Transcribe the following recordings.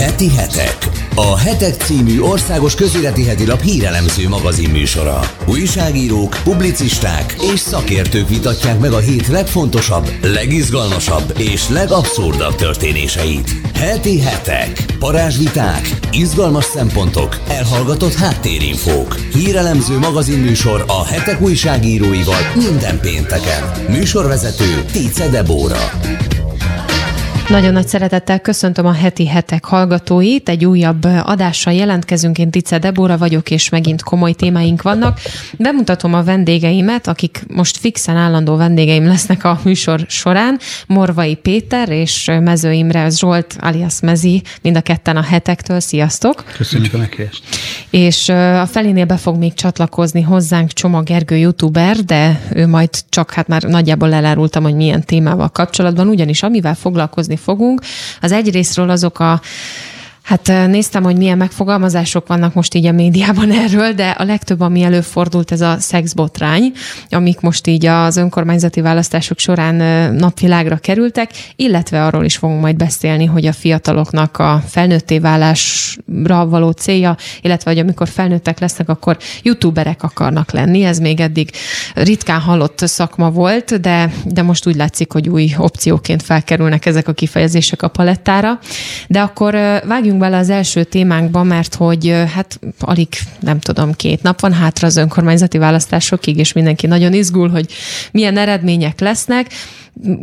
Heti hetek. A Hetek című országos közéleti heti hírelemző magazin műsora. Újságírók, publicisták és szakértők vitatják meg a hét legfontosabb, legizgalmasabb és legabszurdabb történéseit. Heti hetek. Parázsviták, izgalmas szempontok, elhallgatott háttérinfók. Hírelemző magazin műsor a hetek újságíróival minden pénteken. Műsorvezető Tice Debóra. Nagyon nagy szeretettel köszöntöm a heti hetek hallgatóit. Egy újabb adással jelentkezünk. Én Tice Debora vagyok, és megint komoly témáink vannak. Bemutatom a vendégeimet, akik most fixen állandó vendégeim lesznek a műsor során. Morvai Péter és Mező Imre Zsolt, alias Mezi, mind a ketten a hetektől. Sziasztok! Köszönjük a meghívást! És a felénél be fog még csatlakozni hozzánk Csoma Gergő youtuber, de ő majd csak hát már nagyjából elárultam, hogy milyen témával kapcsolatban, ugyanis amivel foglalkozni fogunk. Az egyrésztről azok a Hát néztem, hogy milyen megfogalmazások vannak most így a médiában erről, de a legtöbb, ami előfordult, ez a szexbotrány, amik most így az önkormányzati választások során napvilágra kerültek, illetve arról is fogunk majd beszélni, hogy a fiataloknak a felnőtté válásra való célja, illetve hogy amikor felnőttek lesznek, akkor youtuberek akarnak lenni. Ez még eddig ritkán hallott szakma volt, de, de most úgy látszik, hogy új opcióként felkerülnek ezek a kifejezések a palettára. De akkor vágjunk vágjunk bele az első témánkba, mert hogy hát alig, nem tudom, két nap van hátra az önkormányzati választásokig, és mindenki nagyon izgul, hogy milyen eredmények lesznek.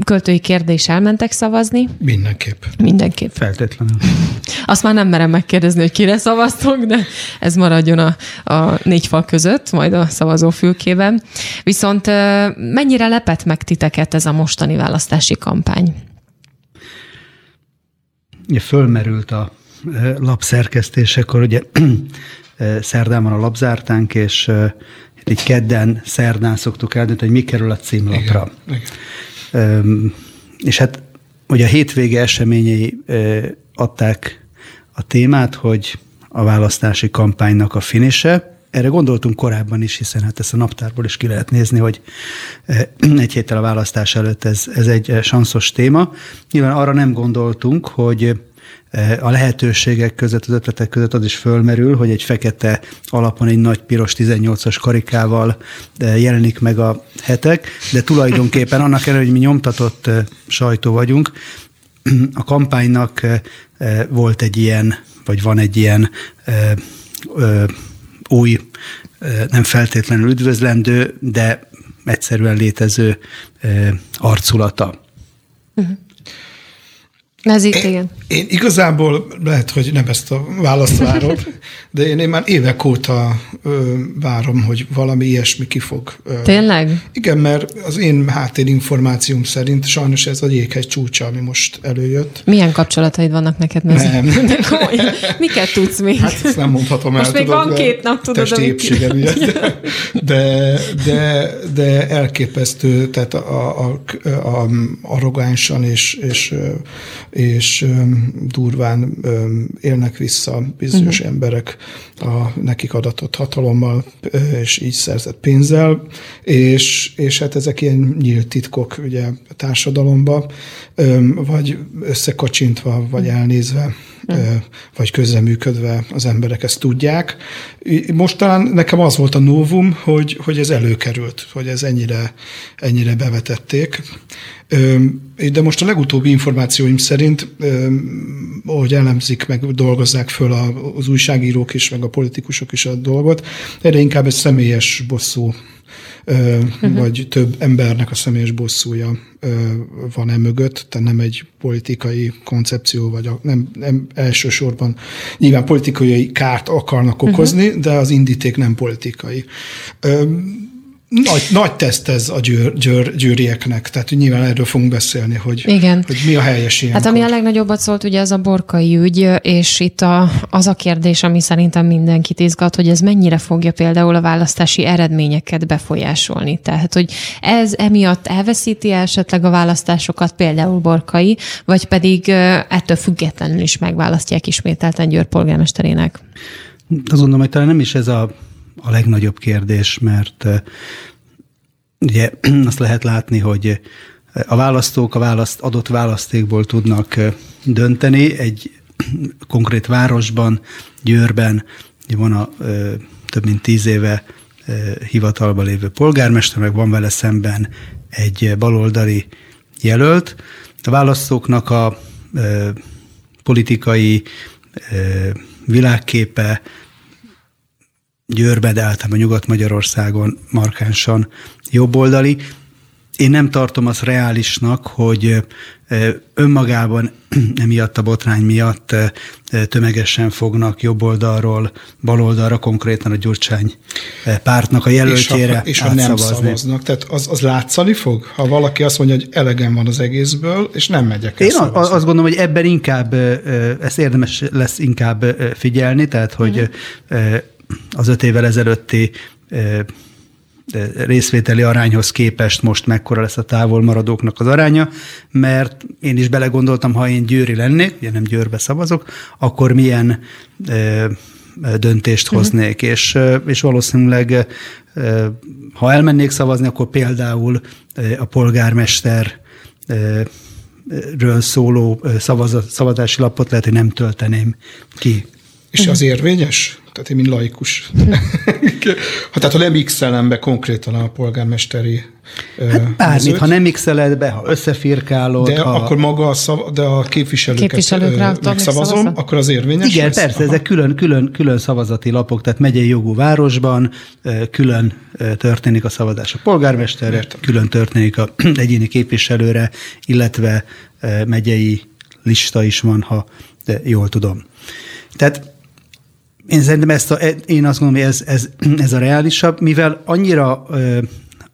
Költői kérdés, elmentek szavazni? Mindenképp. Mindenképp. Feltétlenül. Azt már nem merem megkérdezni, hogy kire szavaztok, de ez maradjon a, a négy fal között, majd a szavazófülkében. Viszont mennyire lepett meg titeket ez a mostani választási kampány? Fölmerült a lapszerkesztésekor, ugye szerdán van a lapzártánk, és így kedden, szerdán szoktuk eldönteni, hogy mi kerül a címlapra. Igen, igen. És hát ugye a hétvége eseményei adták a témát, hogy a választási kampánynak a finise. Erre gondoltunk korábban is, hiszen hát ezt a naptárból is ki lehet nézni, hogy egy héttel a választás előtt ez, ez egy sanszos téma. Nyilván arra nem gondoltunk, hogy a lehetőségek között, az ötletek között az is fölmerül, hogy egy fekete alapon egy nagy piros 18-as karikával jelenik meg a hetek, de tulajdonképpen annak ellenére, hogy mi nyomtatott sajtó vagyunk, a kampánynak volt egy ilyen, vagy van egy ilyen új, nem feltétlenül üdvözlendő, de egyszerűen létező arculata. Uh-huh. Ez itt, én, igen. Én igazából lehet, hogy nem ezt a választ várom, de én, én már évek óta ö, várom, hogy valami ilyesmi ki fog. Ö, Tényleg? Igen, mert az én háttérinformációm szerint sajnos ez a jéghegy csúcsa, ami most előjött. Milyen kapcsolataid vannak neked? Nem. De komoly, miket tudsz még? Hát ezt nem mondhatom most el. Most még tudod, van két nap, tudod, testi de, de, de, de elképesztő, tehát a, a, a, a arrogánsan és, és és durván élnek vissza bizonyos uh-huh. emberek a nekik adatott hatalommal, és így szerzett pénzzel, és, és hát ezek ilyen nyílt titkok ugye a társadalomba, vagy összekacsintva, vagy elnézve vagy közreműködve az emberek ezt tudják. Most talán nekem az volt a novum, hogy, hogy ez előkerült, hogy ez ennyire, ennyire bevetették. De most a legutóbbi információim szerint, ahogy elemzik, meg dolgozzák föl az újságírók is, meg a politikusok is a dolgot, erre inkább egy személyes bosszú. Vagy több embernek a személyes bosszúja van e mögött, tehát nem egy politikai koncepció, vagy a, nem, nem elsősorban nyilván politikai kárt akarnak okozni, uh-huh. de az indíték nem politikai. Nagy, nagy teszt ez a győr, győr, győrieknek, tehát nyilván erről fogunk beszélni, hogy, Igen. hogy mi a helyes ilyen. Hát ami a legnagyobbat szólt, ugye az a borkai ügy, és itt a, az a kérdés, ami szerintem mindenkit izgat, hogy ez mennyire fogja például a választási eredményeket befolyásolni. Tehát, hogy ez emiatt elveszíti esetleg a választásokat például borkai, vagy pedig ettől függetlenül is megválasztják ismételten Győr polgármesterének. Azt gondolom, hogy talán nem is ez a a legnagyobb kérdés, mert ugye azt lehet látni, hogy a választók a választ, adott választékból tudnak dönteni. Egy konkrét városban, Győrben van a több mint tíz éve hivatalban lévő polgármester, meg van vele szemben egy baloldali jelölt. A választóknak a politikai világképe Győrbe, de általában Nyugat-Magyarországon markánsan jobboldali. Én nem tartom azt reálisnak, hogy önmagában emiatt a botrány miatt tömegesen fognak jobb oldalról, bal oldalra, konkrétan a Gyurcsány pártnak a jelöltjére És ha, és ha nem szavaznak, tehát az, az látszani fog? Ha valaki azt mondja, hogy elegem van az egészből, és nem megyek el Én szavazni. azt gondolom, hogy ebben inkább, ezt érdemes lesz inkább figyelni, tehát hogy uh-huh. Az öt évvel ezelőtti részvételi arányhoz képest most mekkora lesz a távol maradóknak az aránya, mert én is belegondoltam, ha én győri lennék, ugye nem győrbe szavazok, akkor milyen ö, döntést mhm. hoznék, uh-huh. és, és valószínűleg ha elmennék szavazni, akkor például a polgármester ről szóló szavazási lapot lehet, hogy nem tölteném ki. És az érvényes? Tehát én, mint laikus. ha, tehát ha nem x be konkrétan a polgármesteri Hát bármit, ha nem x be, ha összefirkálod. De ha... akkor maga a, szav, de a képviselőket Képviselőkre megszavazom, akkor az érvényes Igen, lesz? persze, Aha. ezek külön, külön, külön szavazati lapok, tehát megyei jogú városban külön történik a szavazás a polgármesterre, Értem. külön történik a egyéni képviselőre, illetve megyei lista is van, ha jól tudom. Tehát én szerintem ezt a, én azt gondolom, hogy ez, ez, ez a reálisabb, mivel annyira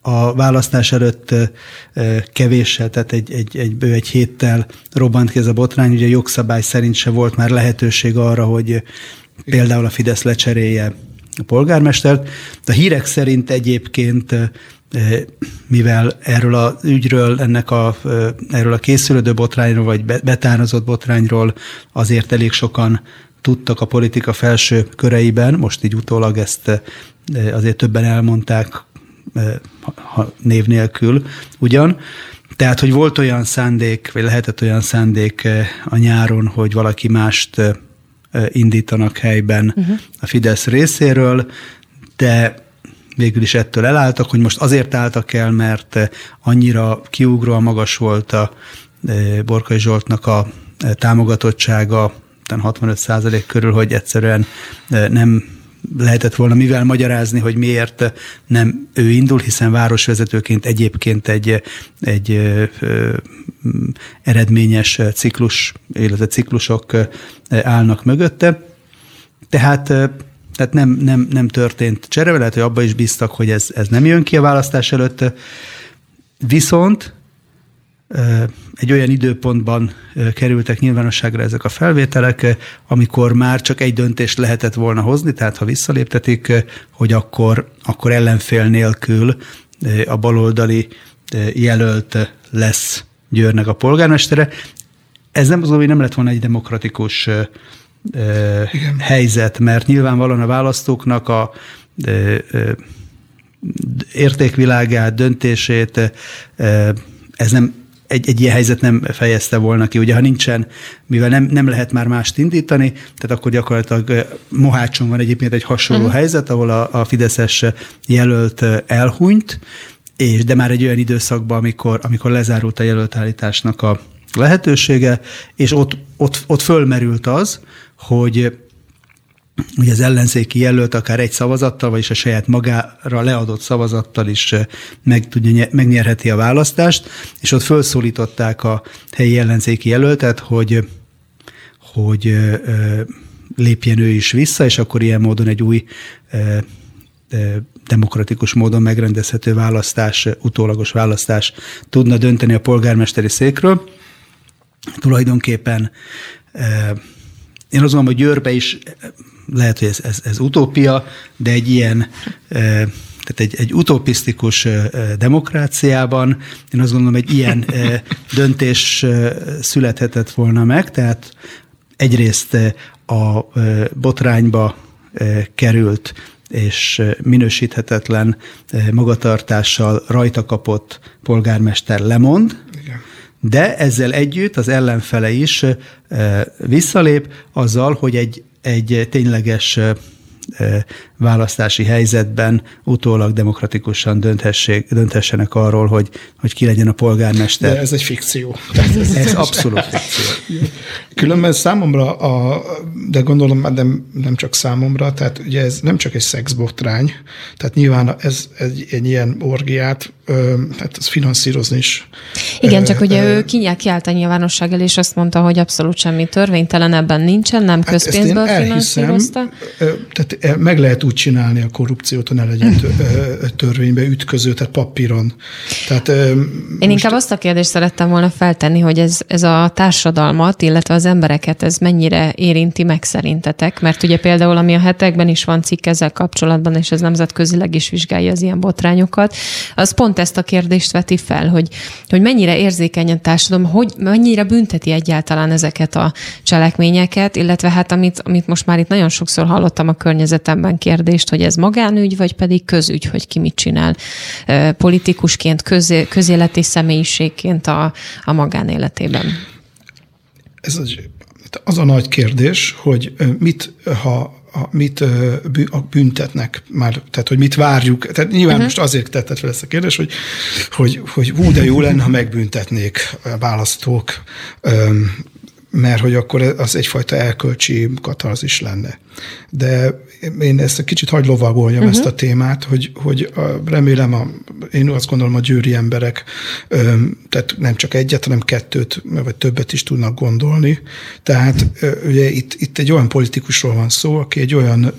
a választás előtt kevéssel, tehát egy, egy, egy bő egy héttel robbant ki ez a botrány, ugye jogszabály szerint se volt már lehetőség arra, hogy például a Fidesz lecserélje a polgármestert. De a hírek szerint egyébként mivel erről az ügyről, ennek a, erről a készülődő botrányról, vagy betározott botrányról azért elég sokan tudtak a politika felső köreiben, most így utólag ezt eh, azért többen elmondták eh, név nélkül ugyan, tehát, hogy volt olyan szándék, vagy lehetett olyan szándék eh, a nyáron, hogy valaki mást indítanak helyben uh-huh. a Fidesz részéről, de végül is ettől elálltak, hogy most azért álltak el, mert annyira kiugróan magas volt a Borkai Zsoltnak a támogatottsága 65 százalék körül, hogy egyszerűen nem lehetett volna mivel magyarázni, hogy miért nem ő indul, hiszen városvezetőként egyébként egy, egy ö, ö, eredményes ciklus, illetve ciklusok állnak mögötte. Tehát tehát nem, nem, nem történt csere, lehet, hogy abba is bíztak, hogy ez, ez nem jön ki a választás előtt. Viszont egy olyan időpontban kerültek nyilvánosságra ezek a felvételek, amikor már csak egy döntést lehetett volna hozni, tehát ha visszaléptetik, hogy akkor, akkor ellenfél nélkül a baloldali jelölt lesz Győrnek a polgármestere. Ez nem az, hogy nem lett volna egy demokratikus Igen. helyzet, mert nyilvánvalóan a választóknak a értékvilágát, döntését ez nem egy, egy ilyen helyzet nem fejezte volna ki. Ugye, ha nincsen, mivel nem, nem lehet már mást indítani, tehát akkor gyakorlatilag Mohácson van egyébként egy hasonló uh-huh. helyzet, ahol a, a Fideszes jelölt elhunyt, és de már egy olyan időszakban, amikor, amikor lezárult a jelöltállításnak a lehetősége, és ott, ott, ott fölmerült az, hogy hogy az ellenzéki jelölt akár egy szavazattal, vagyis a saját magára leadott szavazattal is meg tudja, megnyerheti a választást, és ott felszólították a helyi ellenzéki jelöltet, hogy, hogy lépjen ő is vissza, és akkor ilyen módon egy új demokratikus módon megrendezhető választás, utólagos választás tudna dönteni a polgármesteri székről. Tulajdonképpen én azt gondolom, hogy Győrbe is lehet, hogy ez, ez, ez utópia, de egy ilyen tehát egy, egy utopisztikus demokráciában én azt gondolom, egy ilyen döntés születhetett volna meg, tehát egyrészt a botrányba került és minősíthetetlen magatartással rajta kapott polgármester lemond, Igen. De ezzel együtt az ellenfele is visszalép azzal, hogy egy, egy tényleges választási helyzetben utólag demokratikusan dönthessék, dönthessenek arról, hogy, hogy ki legyen a polgármester. De ez egy fikció. Ez abszolút fikció. Különben számomra, a, de gondolom nem, nem csak számomra, tehát ugye ez nem csak egy szexbotrány, tehát nyilván ez egy, egy ilyen orgiát, tehát ez finanszírozni is. Igen, csak ugye ő kiállt a nyilvánosság elé, és azt mondta, hogy abszolút semmi törvénytelen ebben nincsen, nem hát közpénzből hát finanszírozta. Tehát meg lehet úgy csinálni a korrupciót, hogy ne legyen törvénybe ütköző, tehát papíron. Tehát, Én most... inkább azt a kérdést szerettem volna feltenni, hogy ez, ez a társadalmat, illetve az embereket ez mennyire érinti meg szerintetek? Mert ugye például, ami a hetekben is van cikk ezzel kapcsolatban, és ez nemzetközileg is vizsgálja az ilyen botrányokat, az pont ezt a kérdést veti fel, hogy, hogy mennyire érzékeny a társadalom, hogy mennyire bünteti egyáltalán ezeket a cselekményeket, illetve hát amit, amit most már itt nagyon sokszor hallottam a környezetemben kérdést, hogy ez magánügy, vagy pedig közügy, hogy ki mit csinál politikusként, közé, közéleti személyiségként a, a magánéletében. Ez az, az a nagy kérdés, hogy mit, ha a, mit a büntetnek már, tehát hogy mit várjuk. Tehát nyilván uh-huh. most azért tetted fel ezt a kérdést, hogy, hogy, hogy hú, de jó lenne, ha megbüntetnék a választók, mert hogy akkor az egyfajta elkölcsi katarzis lenne. De én ezt egy kicsit hagy lovagoljam uh-huh. ezt a témát, hogy, hogy remélem, a, én azt gondolom, a győri emberek tehát nem csak egyet, hanem kettőt, vagy többet is tudnak gondolni. Tehát ugye itt, itt egy olyan politikusról van szó, aki egy olyan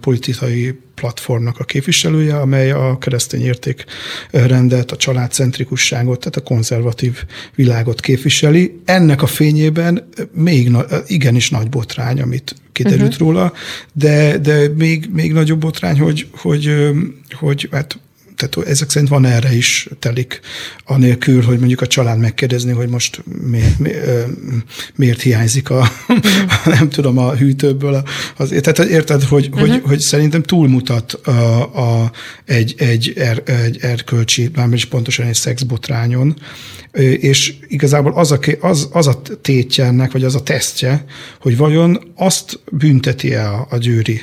politikai platformnak a képviselője, amely a keresztény értékrendet, a családcentrikusságot, tehát a konzervatív világot képviseli. Ennek a fényében még igenis nagy botrány, amit kiderült uh-huh. róla, de, de még, még nagyobb botrány, hogy, hogy, hogy hát tehát ezek szerint van erre is telik, anélkül, hogy mondjuk a család megkérdezni, hogy most miért, miért, miért hiányzik a, nem tudom, a hűtőből. Az, tehát érted, hogy, uh-huh. hogy, hogy szerintem túlmutat a, a, egy, egy, er, egy erkölcsi, mármint is pontosan egy szexbotrányon, és igazából az a, az, az a tétje ennek, vagy az a tesztje, hogy vajon azt bünteti-e a, a győri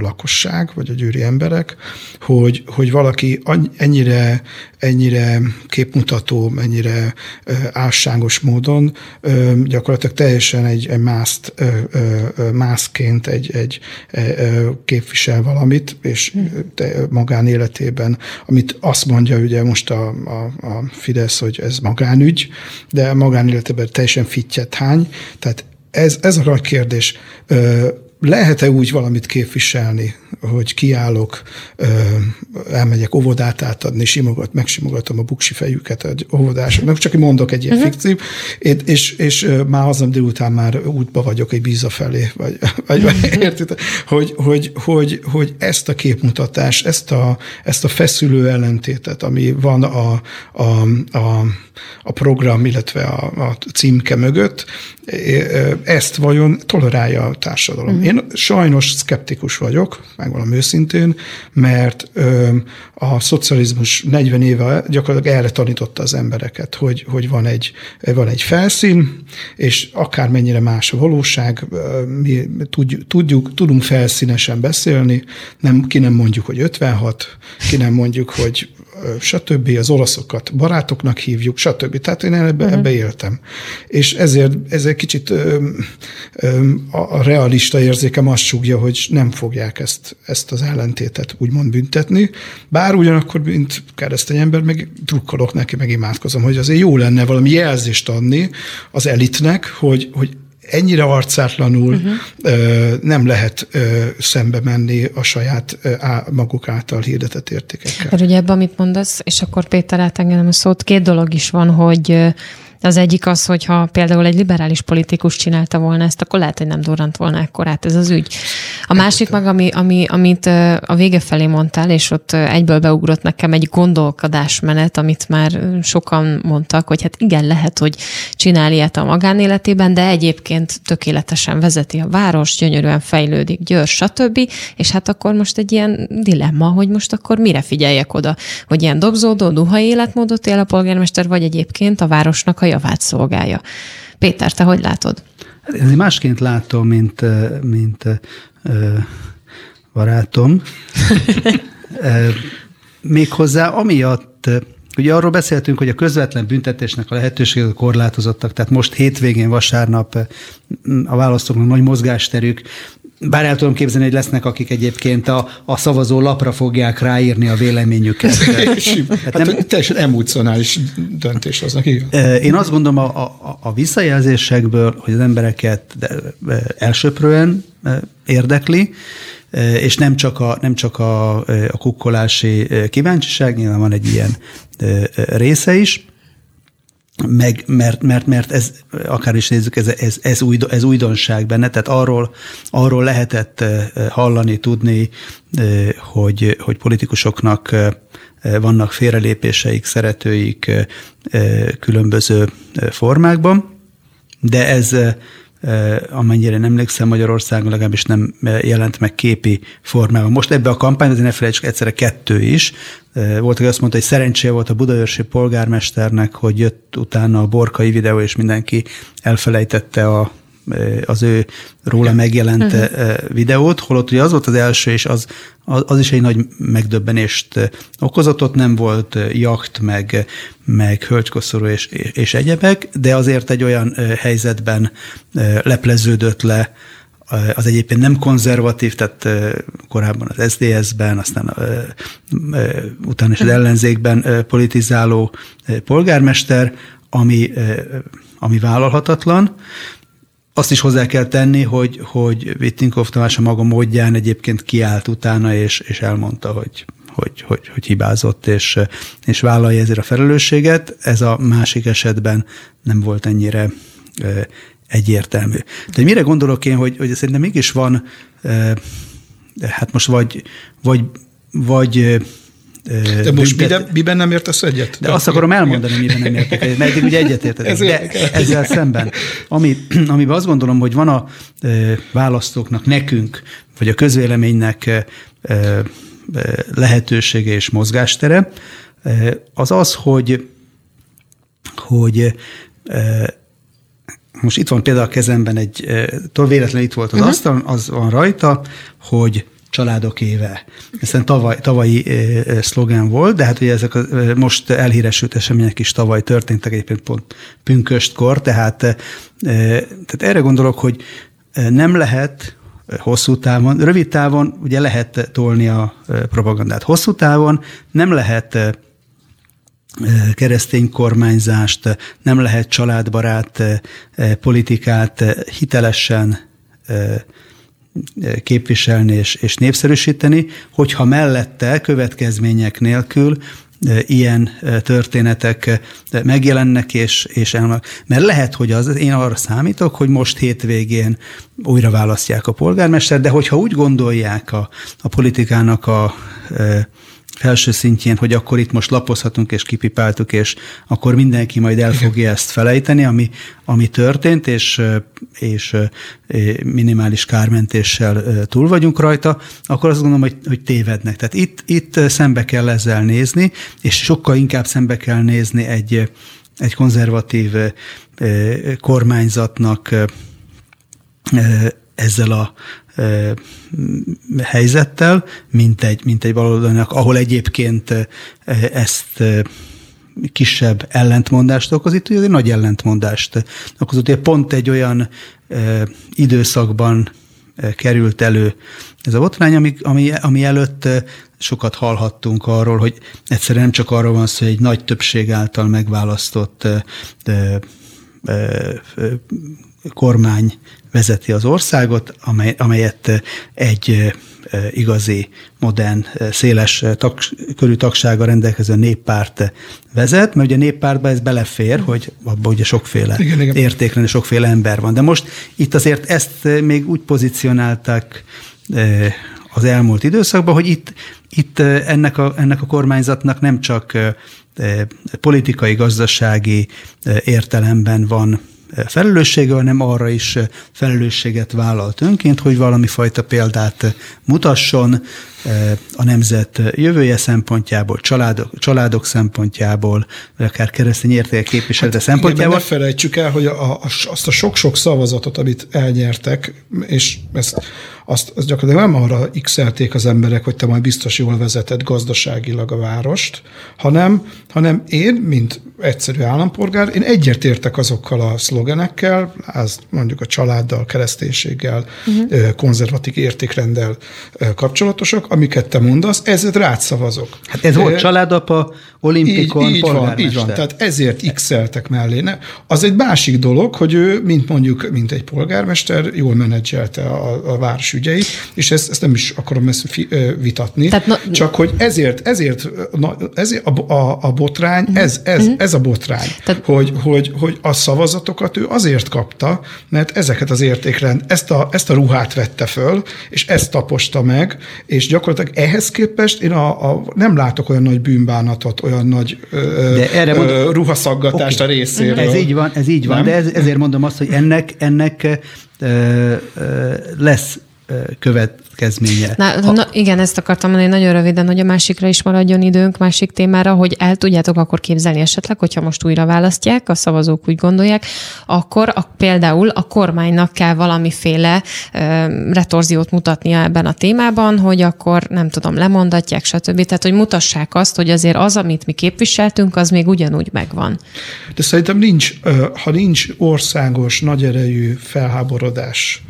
lakosság, vagy a győri emberek, hogy, hogy valaki ennyire, ennyire képmutató, ennyire álságos módon gyakorlatilag teljesen egy, egy mászt, mászként egy, egy képvisel valamit, és magánéletében, amit azt mondja ugye most a, a, a Fidesz, hogy ez maga magánügy, de magánéletében teljesen fittyet hány. Tehát ez, ez a nagy kérdés. Lehet-e úgy valamit képviselni, hogy kiállok, elmegyek óvodát átadni, simogat, megsimogatom a buksi fejüket egy óvodásoknak, csak mondok egy ilyen uh-huh. fikció, és, és már azon délután már útba vagyok egy bíza felé, vagy, vagy, uh-huh. érted? Hogy, hogy, hogy, hogy, ezt a képmutatást, ezt a, ezt a feszülő ellentétet, ami van a, a, a, a program, illetve a, a címke mögött, ezt vajon tolerálja a társadalom. Uh-huh. Én sajnos szkeptikus vagyok, megvalom őszintén, mert a szocializmus 40 éve gyakorlatilag erre tanította az embereket, hogy, hogy van, egy, van egy felszín, és akármennyire más a valóság, mi tudjuk, tudjuk, tudunk felszínesen beszélni, nem, ki nem mondjuk, hogy 56, ki nem mondjuk, hogy stb. Az olaszokat barátoknak hívjuk, stb. Tehát én ebbe, uh-huh. ebbe éltem. És ezért, ezért kicsit ö, ö, a realista érzékem azt súgja, hogy nem fogják ezt, ezt az ellentétet úgymond büntetni. Bár ugyanakkor, mint keresztény ember, meg drukkolok neki, meg imádkozom, hogy azért jó lenne valami jelzést adni az elitnek, hogy, hogy ennyire arcátlanul uh-huh. nem lehet szembe menni a saját maguk által hirdetett értékekkel. Mert ugye ebben, amit mondasz, és akkor Péter átengedem a szót, két dolog is van, hogy az egyik az, hogyha például egy liberális politikus csinálta volna ezt, akkor lehet, hogy nem durrant volna ekkorát ez az ügy. A másik meg, ami, ami, amit a vége felé mondtál, és ott egyből beugrott nekem egy gondolkodásmenet, amit már sokan mondtak, hogy hát igen, lehet, hogy csinál ilyet a magánéletében, de egyébként tökéletesen vezeti a város, gyönyörűen fejlődik, győr, stb. És hát akkor most egy ilyen dilemma, hogy most akkor mire figyeljek oda, hogy ilyen dobzódó, duha életmódot él a polgármester, vagy egyébként a városnak a javát szolgálja. Péter, te hogy látod? Hát én másként látom, mint, mint barátom. Méghozzá amiatt, ugye arról beszéltünk, hogy a közvetlen büntetésnek a lehetőségek korlátozottak, tehát most hétvégén, vasárnap a választóknak nagy mozgásterük, bár el tudom képzelni, hogy lesznek, akik egyébként a, a szavazó lapra fogják ráírni a véleményüket. hát nem, hát, teljesen emocionális döntés az neki. Én azt gondolom a, a, a visszajelzésekből, hogy az embereket elsőprően érdekli, és nem csak a, nem csak a, a kukkolási kíváncsiság, nyilván van egy ilyen része is, meg, mert, mert, mert ez, akár is nézzük, ez, ez, ez, új, ez újdonság benne, tehát arról, arról lehetett hallani, tudni, hogy, hogy politikusoknak vannak félrelépéseik, szeretőik különböző formákban, de ez amennyire nem emlékszem, Magyarországon legalábbis nem jelent meg képi formában. Most ebbe a kampányban, azért ne felejtsük, egyszerre kettő is. Volt, aki azt mondta, hogy szerencséje volt a budaörsi polgármesternek, hogy jött utána a borkai videó, és mindenki elfelejtette a az ő róla megjelent uh-huh. videót, holott ugye az volt az első, és az, az is egy nagy megdöbbenést okozott, ott nem volt jakt, meg, meg hölgykoszorú és, és egyebek, de azért egy olyan helyzetben lepleződött le az egyébként nem konzervatív, tehát korábban az SZDSZ-ben, aztán utána is az ellenzékben politizáló polgármester, ami, ami vállalhatatlan, azt is hozzá kell tenni, hogy, hogy Vittinkov Tamás a maga módján egyébként kiállt utána, és, és elmondta, hogy, hogy, hogy, hogy hibázott, és, és vállalja ezért a felelősséget. Ez a másik esetben nem volt ennyire egyértelmű. De mire gondolok én, hogy, hogy szerintem mégis van, hát most vagy, vagy, vagy de most büntet... miben, miben nem értesz egyet? De azt akarom elmondani, miben nem értek egyet, mert eddig ugye egyetértek. Ez de ezzel szemben, ami, amiben azt gondolom, hogy van a választóknak, nekünk, vagy a közvéleménynek lehetősége és mozgástere, az az, hogy, hogy most itt van például a kezemben egy, véletlenül itt volt az uh-huh. asztal, az van rajta, hogy családok éve. Ez tavaly, tavalyi szlogán volt, de hát ugye ezek a most elhíresült események is tavaly történtek egyébként pont pünköstkor, tehát, tehát erre gondolok, hogy nem lehet hosszú távon, rövid távon ugye lehet tolni a propagandát. Hosszú távon nem lehet keresztény kormányzást, nem lehet családbarát politikát hitelesen képviselni és, és népszerűsíteni, hogyha mellette következmények nélkül ilyen történetek megjelennek, és, és elmondnak. Mert lehet, hogy az, én arra számítok, hogy most hétvégén újra választják a polgármester, de hogyha úgy gondolják a, a politikának a felső szintjén, hogy akkor itt most lapozhatunk és kipipáltuk, és akkor mindenki majd el fogja ezt felejteni, ami, ami történt, és, és minimális kármentéssel túl vagyunk rajta, akkor azt gondolom, hogy, hogy tévednek. Tehát itt, itt szembe kell ezzel nézni, és sokkal inkább szembe kell nézni egy, egy konzervatív kormányzatnak ezzel a helyzettel, mint egy, mint egy baloldalnak, ahol egyébként ezt kisebb ellentmondást okoz, itt ugye egy nagy ellentmondást okozott. Ugye pont egy olyan időszakban került elő ez a botrány, ami, ami, ami előtt sokat hallhattunk arról, hogy egyszerűen nem csak arról van szó, hogy egy nagy többség által megválasztott kormány vezeti az országot, amely, amelyet egy igazi, modern, széles tag, körű tagsága rendelkező néppárt vezet, mert ugye a néppártban ez belefér, hogy abban ugye sokféle igen, igen. értéklen és sokféle ember van. De most itt azért ezt még úgy pozícionálták az elmúlt időszakban, hogy itt, itt ennek, a, ennek a kormányzatnak nem csak politikai, gazdasági értelemben van felelőssége, hanem arra is felelősséget vállalt önként, hogy valami fajta példát mutasson a nemzet jövője szempontjából, családok, családok szempontjából, vagy akár keresztény értékek képviselete hát, szempontjából. Igen, ne felejtsük el, hogy a, a, azt a sok-sok szavazatot, amit elnyertek, és ezt azt, azt gyakorlatilag nem arra x az emberek, hogy te majd biztos jól vezeted gazdaságilag a várost, hanem, hanem én, mint egyszerű állampolgár, én egyetértek azokkal a szlogenekkel, az mondjuk a családdal, kereszténységgel, uh-huh. konzervatív értékrenddel kapcsolatosak, amiket te mondasz, ezért rád szavazok. Hát ez volt családapa, olimpikon, így, így van, így van, tehát ezért x mellé. Ne? Az egy másik dolog, hogy ő, mint mondjuk, mint egy polgármester, jól menedzselte a, a város ügyeit, és ezt, ezt nem is akarom ezt fi, vitatni, Tehát, na, csak hogy ezért, ezért, na, ezért a, a, a botrány, uh-huh. ez, ez, uh-huh. ez a botrány, Tehát, hogy, hogy, hogy a szavazatokat ő azért kapta, mert ezeket az értékrend, ezt a, ezt a ruhát vette föl, és ezt taposta meg, és gyakorlatilag ehhez képest én a, a, nem látok olyan nagy bűnbánatot, olyan nagy de erre mondom, ruhaszaggatást okay. a részéről. Ez így van, ez így van, nem? de ez, ezért mondom azt, hogy ennek, ennek ö, ö, lesz következménye. Na, ha... na, igen, ezt akartam mondani nagyon röviden, hogy a másikra is maradjon időnk, másik témára, hogy el tudjátok akkor képzelni esetleg, hogyha most újra választják, a szavazók úgy gondolják, akkor a, például a kormánynak kell valamiféle ö, retorziót mutatnia ebben a témában, hogy akkor nem tudom, lemondatják, stb. Tehát, hogy mutassák azt, hogy azért az, amit mi képviseltünk, az még ugyanúgy megvan. De szerintem nincs, ha nincs országos, nagy erejű felháborodás,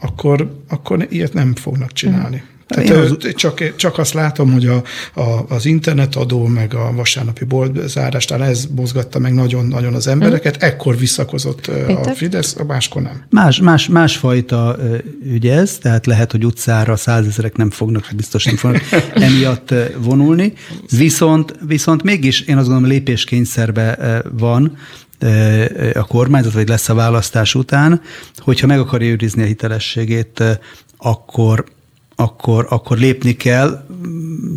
akkor, akkor ilyet nem fognak csinálni. Mm. Tehát az... csak, csak azt látom, hogy a, a, az internetadó, meg a vasárnapi boltzárástán ez mozgatta meg nagyon-nagyon az embereket, mm. ekkor visszakozott Péter? a Fidesz, a máskor nem. Más, más, másfajta ügy ez, tehát lehet, hogy utcára százezerek nem fognak, biztos nem fognak emiatt vonulni, viszont, viszont mégis én azt gondolom lépéskényszerbe van, a kormányzat, vagy lesz a választás után, hogyha meg akarja őrizni a hitelességét, akkor, akkor, akkor lépni kell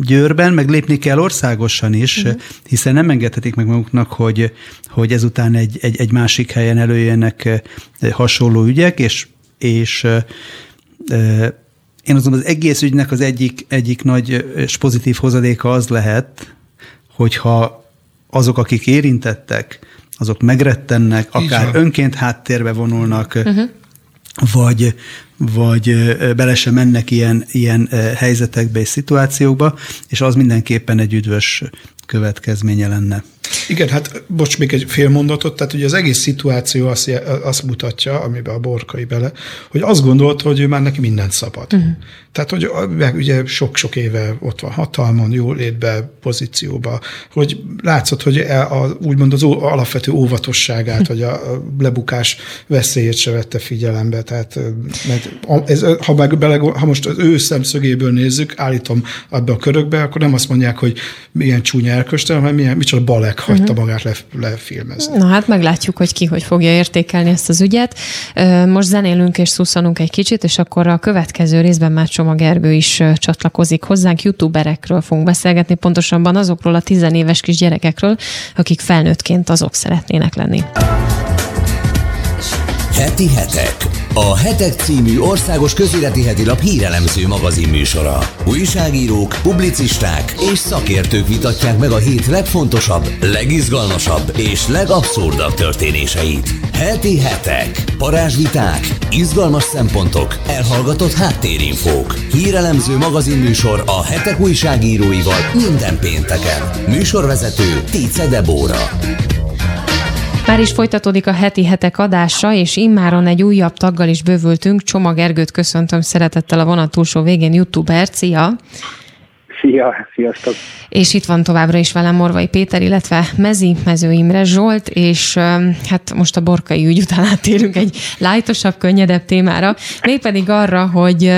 Győrben, meg lépni kell országosan is, uh-huh. hiszen nem engedhetik meg maguknak, hogy, hogy ezután egy, egy, egy másik helyen előjönnek hasonló ügyek, és, és én mondom, az egész ügynek az egyik, egyik nagy és pozitív hozadéka az lehet, hogyha azok, akik érintettek, azok megrettennek, akár önként háttérbe vonulnak, uh-huh. vagy, vagy bele sem mennek ilyen, ilyen helyzetekbe és szituációkba, és az mindenképpen egy üdvös következménye lenne. Igen, hát bocs, még egy fél mondatot, tehát ugye az egész szituáció azt, azt mutatja, amiben a borkai bele, hogy azt gondolt, hogy ő már neki mindent szabad. Uh-huh. Tehát, hogy meg ugye sok-sok éve ott van hatalmon, jó létbe, pozícióba, hogy látszott, hogy e a, úgymond az alapvető óvatosságát, vagy a lebukás veszélyét se vette figyelembe. Tehát, mert ez, ha, meg bele, ha most az ő szemszögéből nézzük, állítom abba a körökbe, akkor nem azt mondják, hogy milyen csúnya elköstel, hanem milyen, micsoda balek hagyta uh-huh. magát le, lefilmezni. Na hát meglátjuk, hogy ki hogy fogja értékelni ezt az ügyet. Most zenélünk és szuszanunk egy kicsit, és akkor a következő részben már Csoma Gergő is csatlakozik hozzánk. Youtuberekről fogunk beszélgetni, pontosabban azokról a tizenéves kis gyerekekről, akik felnőttként azok szeretnének lenni. Heti hetek. A Hetek című országos közéleti heti hírelemző magazin műsora. Újságírók, publicisták és szakértők vitatják meg a hét legfontosabb, legizgalmasabb és legabszurdabb történéseit. Heti hetek. Parázsviták, izgalmas szempontok, elhallgatott háttérinfók. Hírelemző magazin műsor a hetek újságíróival minden pénteken. Műsorvezető Tice Debóra. Már is folytatódik a heti hetek adása, és immáron egy újabb taggal is bővültünk. Csoma Gergőt köszöntöm szeretettel a vonat túlsó végén, youtuber. Szia! Szia, sziasztok! És itt van továbbra is velem Morvai Péter, illetve Mezi Mező Imre Zsolt, és hát most a borkai ügy után áttérünk egy lájtosabb, könnyedebb témára, mégpedig arra, hogy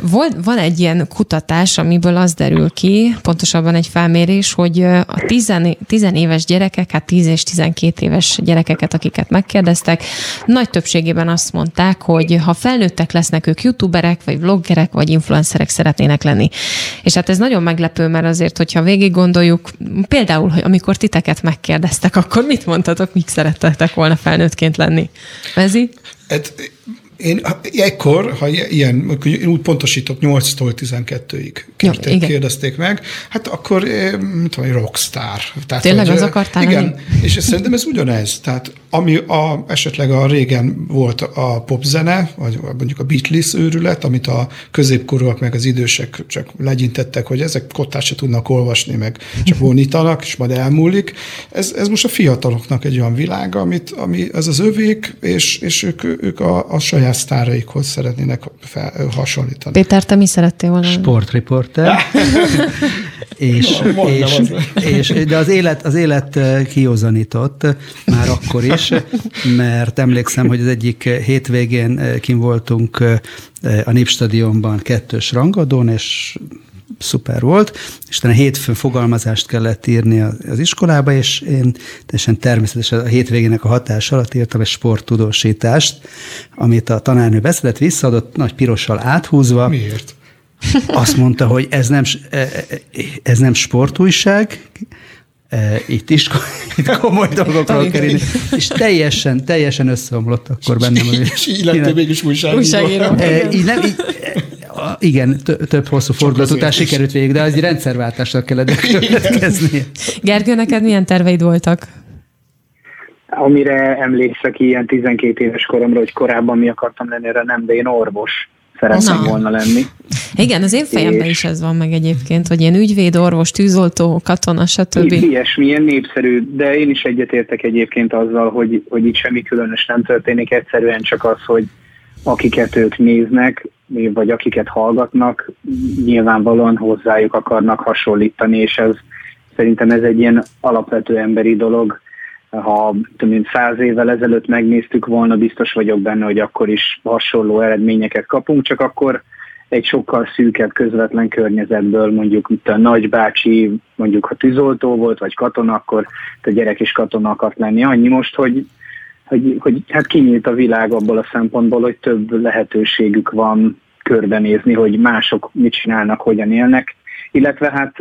Volt, van egy ilyen kutatás, amiből az derül ki, pontosabban egy felmérés, hogy a tizen, tizenéves gyerekek, hát 10 és 12 éves gyerekeket, akiket megkérdeztek, nagy többségében azt mondták, hogy ha felnőttek lesznek ők youtuberek, vagy vloggerek, vagy influencerek szeretnének lenni. És hát ez nagyon meglepő, mert azért, hogyha végig gondoljuk, például, hogy amikor titeket megkérdeztek, akkor mit mondtatok, mik szerettek volna felnőttként lenni? Vezi? Hát, én ekkor, ha ilyen, én úgy pontosítok, 8-tól 12-ig kérték, Jó, kérdezték meg, hát akkor, eh, mit tudom, rockstar. Tehát, Tényleg hogy, az akartál Igen, lenni? és szerintem ez ugyanez. Tehát ami a, esetleg a régen volt a popzene, vagy mondjuk a Beatles őrület, amit a középkorúak meg az idősek csak legyintettek, hogy ezek kottát se tudnak olvasni, meg csak vonítanak, és majd elmúlik. Ez, ez most a fiataloknak egy olyan világ, amit, ami ez az övék, és, és ők, ők a, a saját sztáraikhoz szeretnének fel, hasonlítani. Péter, te mi szerettél volna? Sportriporter. és, és, és, de az élet, az élet kiózanított már akkor is, mert emlékszem, hogy az egyik hétvégén kim voltunk a Népstadionban kettős rangadón, és szuper volt, és utána hétfőn fogalmazást kellett írni az iskolába, és én teljesen természetesen a hétvégének a hatás alatt írtam egy sporttudósítást, amit a tanárnő beszedett, visszaadott, nagy pirossal áthúzva. Miért? Azt mondta, hogy ez nem, e, e, ez nem sportújság, e, itt is itt komoly dolgokról kerülni, és teljesen, teljesen összeomlott akkor bennem. És így lettél mégis újságíró. újságíró. Így nem, így, igen, több hosszú fordulat után sikerült végig, de az egy rendszerváltásnak kellett következni. Gergő, neked milyen terveid voltak? Amire emlékszek ilyen 12 éves koromra, hogy korábban mi akartam lenni, erre nem, de én orvos szerettem volna lenni. Igen, az én fejemben és... is ez van meg egyébként, hogy én ügyvéd, orvos, tűzoltó, katona, stb. Ilyesmi, ilyen népszerű, de én is egyetértek egyébként azzal, hogy, hogy itt semmi különös nem történik, egyszerűen csak az, hogy akiket ők néznek, vagy akiket hallgatnak, nyilvánvalóan hozzájuk akarnak hasonlítani, és ez szerintem ez egy ilyen alapvető emberi dolog. Ha mint száz évvel ezelőtt megnéztük volna, biztos vagyok benne, hogy akkor is hasonló eredményeket kapunk, csak akkor egy sokkal szűkebb közvetlen környezetből, mondjuk itt a nagybácsi, mondjuk ha tűzoltó volt, vagy katona, akkor a gyerek is katona akart lenni. Annyi most, hogy hogy, hogy hát kinyílt a világ abból a szempontból, hogy több lehetőségük van körbenézni, hogy mások mit csinálnak, hogyan élnek, illetve hát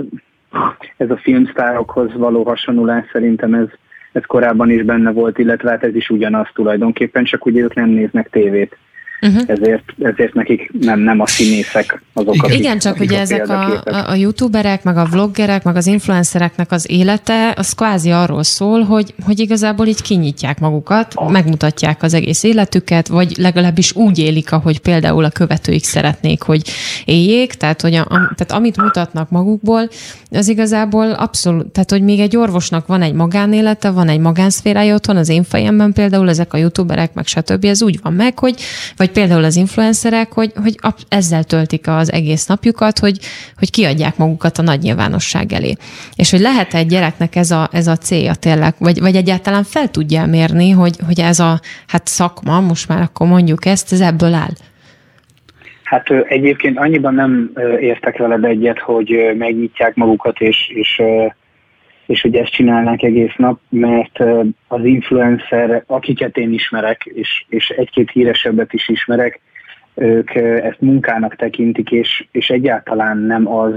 ez a filmsztárokhoz való hasonlulás szerintem ez, ez korábban is benne volt, illetve hát ez is ugyanaz tulajdonképpen, csak ugye ők nem néznek tévét. Uh-huh. Ezért, ezért nekik nem, nem a színészek azok, Igen, akik, Igen csak akik ugye a ezek a, a, a youtuberek, meg a vloggerek, meg az influencereknek az élete, az kvázi arról szól, hogy, hogy igazából így kinyitják magukat, ah. megmutatják az egész életüket, vagy legalábbis úgy élik, ahogy például a követőik szeretnék, hogy éljék, tehát, hogy a, a, tehát amit mutatnak magukból, az igazából abszolút, tehát hogy még egy orvosnak van egy magánélete, van egy magánszférája otthon, az én fejemben például ezek a youtuberek, meg stb. ez úgy van meg, hogy vagy vagy például az influencerek, hogy, hogy ezzel töltik az egész napjukat, hogy, hogy kiadják magukat a nagy nyilvánosság elé. És hogy lehet egy gyereknek ez a, ez a célja tényleg, vagy, vagy egyáltalán fel tudja mérni, hogy, hogy ez a hát szakma, most már akkor mondjuk ezt, ez ebből áll. Hát egyébként annyiban nem értek veled egyet, hogy megnyitják magukat, és, és és hogy ezt csinálnánk egész nap, mert az influencer, akiket én ismerek, és, és egy-két híresebbet is ismerek, ők ezt munkának tekintik, és, és egyáltalán nem az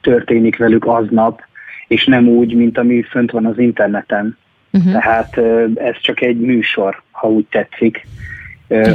történik velük aznap, és nem úgy, mint ami fönt van az interneten. Uh-huh. Tehát ez csak egy műsor, ha úgy tetszik.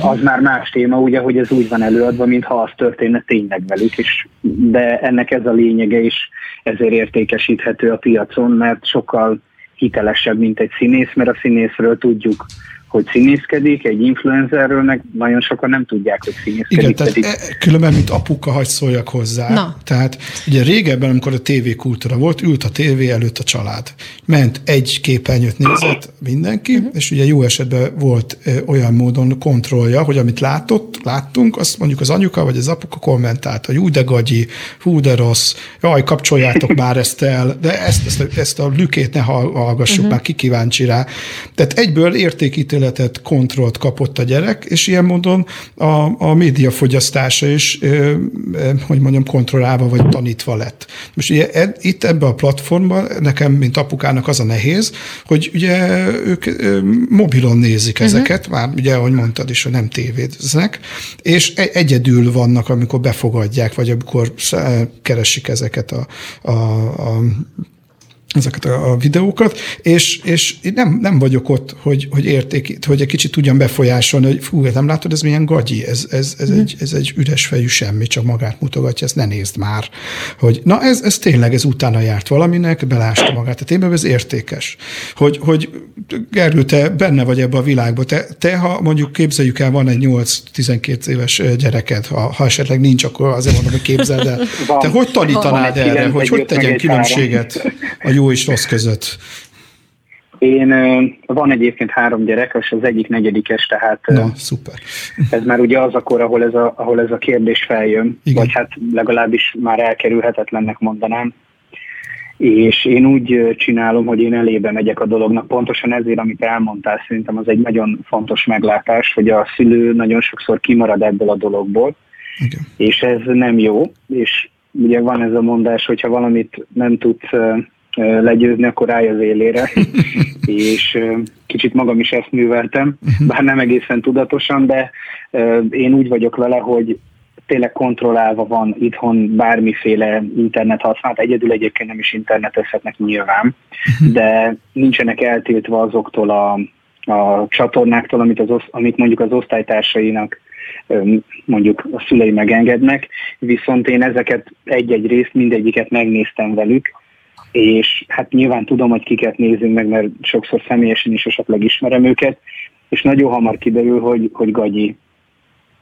Az már más téma, ugye, hogy ez úgy van előadva, mintha az történne tényleg velük, és, de ennek ez a lényege is ezért értékesíthető a piacon, mert sokkal hitelesebb, mint egy színész, mert a színészről tudjuk, hogy színészkedik, egy influencerről meg nagyon sokan nem tudják, hogy színészkedik. Igen, tehát pedig... E, különben, mint apuka, hagy szóljak hozzá. Na. Tehát ugye régebben, amikor a tévékultúra volt, ült a tévé előtt a család. Ment egy képernyőt nézett mindenki, uh-huh. és ugye jó esetben volt ö, olyan módon kontrollja, hogy amit látott, láttunk, azt mondjuk az anyuka vagy az apuka kommentálta, hogy de gagyi, hú de rossz, jaj, kapcsoljátok már ezt el, de ezt, ezt, ezt a lükét ne hallgassuk, uh-huh. már ki kíváncsi rá. Tehát egyből értékítél felügyeletet, kontrollt kapott a gyerek, és ilyen módon a, a médiafogyasztása is, hogy mondjam, kontrollálva vagy tanítva lett. Most ugye itt ebbe a platformban nekem, mint apukának az a nehéz, hogy ugye ők mobilon nézik uh-huh. ezeket, már ugye, ahogy mondtad is, hogy nem tévéznek, és e-, egyedül vannak, amikor befogadják, vagy amikor keresik ezeket a, a, a ezeket a videókat, és, és nem, nem vagyok ott, hogy, hogy érték, hogy egy kicsit tudjam befolyásolni, hogy fú, nem látod, ez milyen gagyi, ez, ez, ez, mm. egy, ez egy üres fejű semmi, csak magát mutogatja, ezt ne nézd már. Hogy, na ez, ez tényleg, ez utána járt valaminek, belásta magát a témába, ez értékes. Hogy, hogy Gergő, te benne vagy ebbe a világba, te, te ha mondjuk képzeljük el, van egy 8-12 éves gyereked, ha, ha esetleg nincs, akkor azért mondom, hogy képzeld el. Van. Te hogy tanítanád van erre, hogy hogy tegyen különbséget a jó és rossz között? Én, van egyébként három gyerek, és az egyik negyedikes, tehát Na, szuper. ez már ugye az akkor, ahol ez a, ahol ez a kérdés feljön, Igen. vagy hát legalábbis már elkerülhetetlennek mondanám. És én úgy csinálom, hogy én elébe megyek a dolognak, pontosan ezért, amit elmondtál, szerintem az egy nagyon fontos meglátás, hogy a szülő nagyon sokszor kimarad ebből a dologból, Igen. és ez nem jó, és ugye van ez a mondás, hogyha valamit nem tudsz legyőzni, akkor állj az élére, és kicsit magam is ezt műveltem, mhm. bár nem egészen tudatosan, de én úgy vagyok vele, hogy tényleg kontrollálva van itthon bármiféle internet használat, egyedül egyébként nem is internetezhetnek nyilván, mhm. de nincsenek eltiltva azoktól a, a csatornáktól, amit, az, amit mondjuk az osztálytársainak mondjuk a szülei megengednek, viszont én ezeket egy-egy részt, mindegyiket megnéztem velük, és hát nyilván tudom, hogy kiket nézünk meg, mert sokszor személyesen is esetleg ismerem őket, és nagyon hamar kiderül, hogy, hogy gagyi,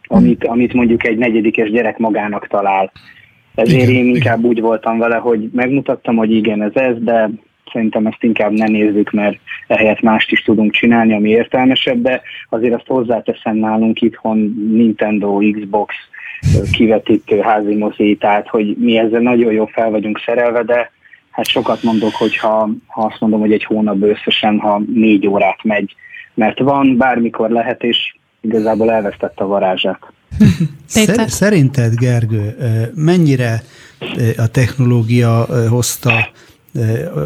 amit, amit mondjuk egy negyedikes gyerek magának talál. Ezért igen, én inkább igen. úgy voltam vele, hogy megmutattam, hogy igen, ez ez, de szerintem ezt inkább ne nézzük, mert ehelyett mást is tudunk csinálni, ami értelmesebb, de azért azt hozzáteszem nálunk itthon Nintendo, Xbox, kivetítő házi mozi, tehát hogy mi ezzel nagyon jó fel vagyunk szerelve, de hát sokat mondok, hogyha ha azt mondom, hogy egy hónapban összesen, ha négy órát megy, mert van, bármikor lehet, és igazából elvesztette a varázsát. Szerinted, Gergő, mennyire a technológia hozta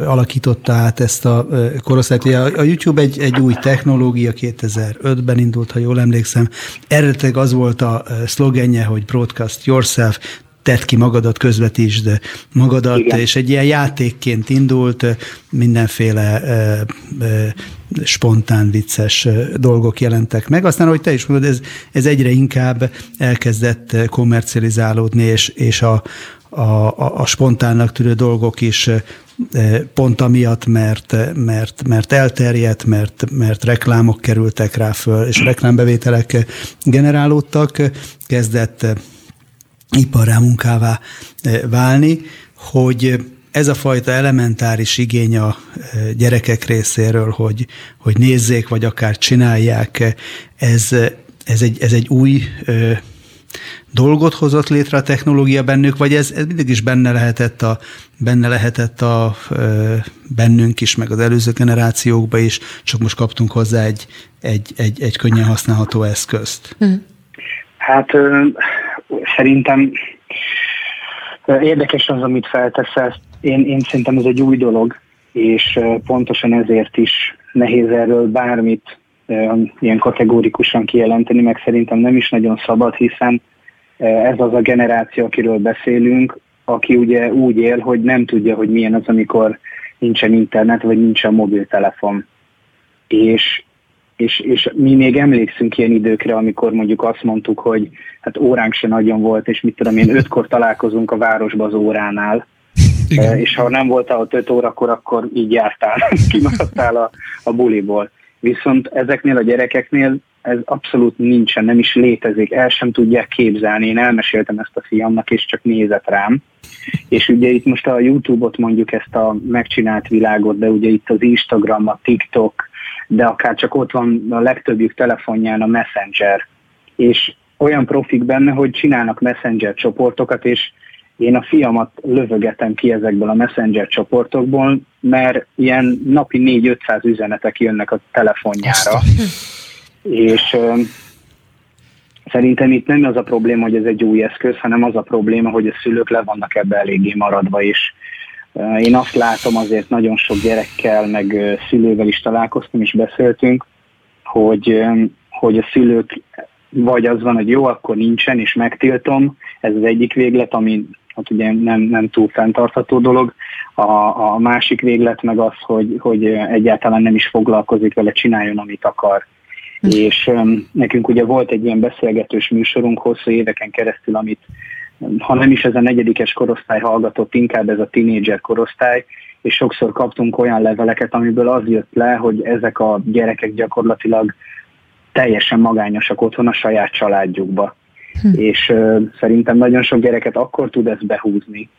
alakította át ezt a korosztályt. A YouTube egy, egy új technológia, 2005-ben indult, ha jól emlékszem. Eredetileg az volt a szlogenje, hogy broadcast yourself, tedd ki magadat, közvetítsd magadat, Igen. és egy ilyen játékként indult, mindenféle e, e, spontán, vicces dolgok jelentek meg. Aztán, ahogy te is mondod, ez, ez egyre inkább elkezdett komercializálódni, és, és a, a, a spontánnak tűnő dolgok is pont amiatt, mert, mert, mert elterjedt, mert, mert reklámok kerültek rá föl, és reklámbevételek generálódtak, kezdett iparrá munkává e, válni, hogy ez a fajta elementáris igény a e, gyerekek részéről, hogy, hogy nézzék, vagy akár csinálják, ez, ez, egy, ez egy új e, dolgot hozott létre a technológia bennük, vagy ez, ez mindig is benne lehetett a, benne lehetett a bennünk is, meg az előző generációkba is, csak most kaptunk hozzá egy, egy, egy, egy könnyen használható eszközt. Hm. Hát szerintem érdekes az, amit felteszel. Én, én szerintem ez egy új dolog, és pontosan ezért is nehéz erről bármit ilyen kategórikusan kijelenteni, meg szerintem nem is nagyon szabad, hiszen ez az a generáció, akiről beszélünk, aki ugye úgy él, hogy nem tudja, hogy milyen az, amikor nincsen internet, vagy nincsen mobiltelefon. És és, és mi még emlékszünk ilyen időkre, amikor mondjuk azt mondtuk, hogy hát óránk se nagyon volt, és mit tudom én, ötkor találkozunk a városba az óránál, Igen. és ha nem voltál ott öt órakor, akkor így jártál, kimaradtál a, a buliból. Viszont ezeknél a gyerekeknél ez abszolút nincsen, nem is létezik, el sem tudják képzelni. Én elmeséltem ezt a fiamnak, és csak nézett rám. És ugye itt most a YouTube-ot mondjuk ezt a megcsinált világot, de ugye itt az Instagram, a TikTok, de akár csak ott van a legtöbbjük telefonján a Messenger, és olyan profik benne, hogy csinálnak Messenger csoportokat, és én a fiamat lövögetem ki ezekből a Messenger csoportokból, mert ilyen napi 4-500 üzenetek jönnek a telefonjára. És Szerintem itt nem az a probléma, hogy ez egy új eszköz, hanem az a probléma, hogy a szülők le vannak ebbe eléggé maradva is. Én azt látom azért nagyon sok gyerekkel, meg szülővel is találkoztam, és beszéltünk, hogy, hogy a szülők vagy az van, hogy jó, akkor nincsen, és megtiltom, ez az egyik véglet, ami hát ugye nem, nem túl fenntartható dolog. A, a másik véglet meg az, hogy, hogy egyáltalán nem is foglalkozik vele, csináljon, amit akar. Hm. És um, nekünk ugye volt egy ilyen beszélgetős műsorunk hosszú éveken keresztül, amit ha nem is ez a negyedikes korosztály hallgatott, inkább ez a tinédzser korosztály, és sokszor kaptunk olyan leveleket, amiből az jött le, hogy ezek a gyerekek gyakorlatilag teljesen magányosak otthon a saját családjukba. Hm. És uh, szerintem nagyon sok gyereket akkor tud ezt behúzni,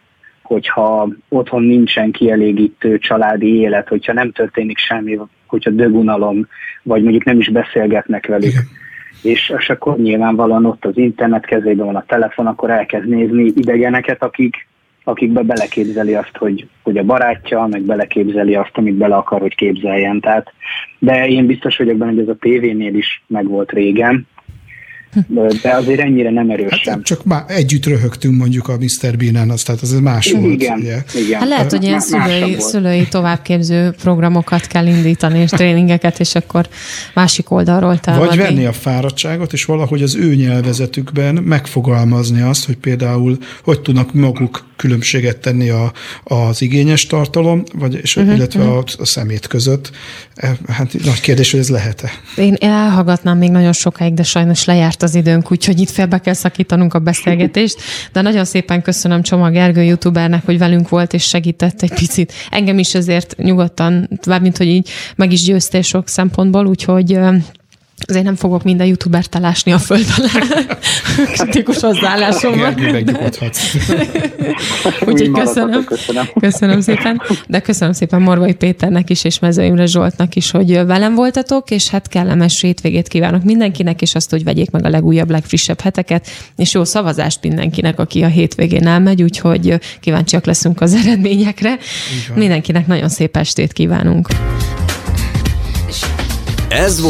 hogyha otthon nincsen kielégítő családi élet, hogyha nem történik semmi, hogyha dögunalom, vagy mondjuk nem is beszélgetnek velük. Igen. És, és akkor nyilvánvalóan ott az internet kezében van a telefon, akkor elkezd nézni idegeneket, akik, akikbe beleképzeli azt, hogy, hogy a barátja, meg beleképzeli azt, amit bele akar, hogy képzeljen. Tehát, de én biztos vagyok benne, hogy ez a tévénél is megvolt régen, de azért ennyire nem erős hát, sem. Csak már együtt röhögtünk mondjuk a Mr. Bean-en, az, tehát az más igen, volt. Igen, igen. Hát lehet, hogy ilyen szülői, szülői továbbképző programokat kell indítani, és tréningeket, és akkor másik oldalról támadni. Vagy venni a fáradtságot, és valahogy az ő nyelvezetükben megfogalmazni azt, hogy például hogy tudnak maguk különbséget tenni a, az igényes tartalom, vagy, és, uh-huh, illetve uh-huh. A, a szemét között. E, hát nagy kérdés, hogy ez lehet-e. Én elhallgatnám még nagyon sokáig, de sajnos lejárt az időnk, úgyhogy itt félbe kell szakítanunk a beszélgetést. De nagyon szépen köszönöm Csoma Gergő youtubernek, hogy velünk volt és segített egy picit. Engem is ezért nyugodtan, mint hogy így meg is győztél sok szempontból, úgyhogy Azért nem fogok minden youtubert talásni a föld alá. Kritikus hozzáállásomban. Úgyhogy köszönöm. köszönöm. Köszönöm szépen. De köszönöm szépen Morvai Péternek is, és Mező Imre Zsoltnak is, hogy velem voltatok, és hát kellemes hétvégét kívánok mindenkinek, és azt, hogy vegyék meg a legújabb, legfrissebb heteket, és jó szavazást mindenkinek, aki a hétvégén elmegy, úgyhogy kíváncsiak leszünk az eredményekre. Mindenkinek nagyon szép estét kívánunk. Ez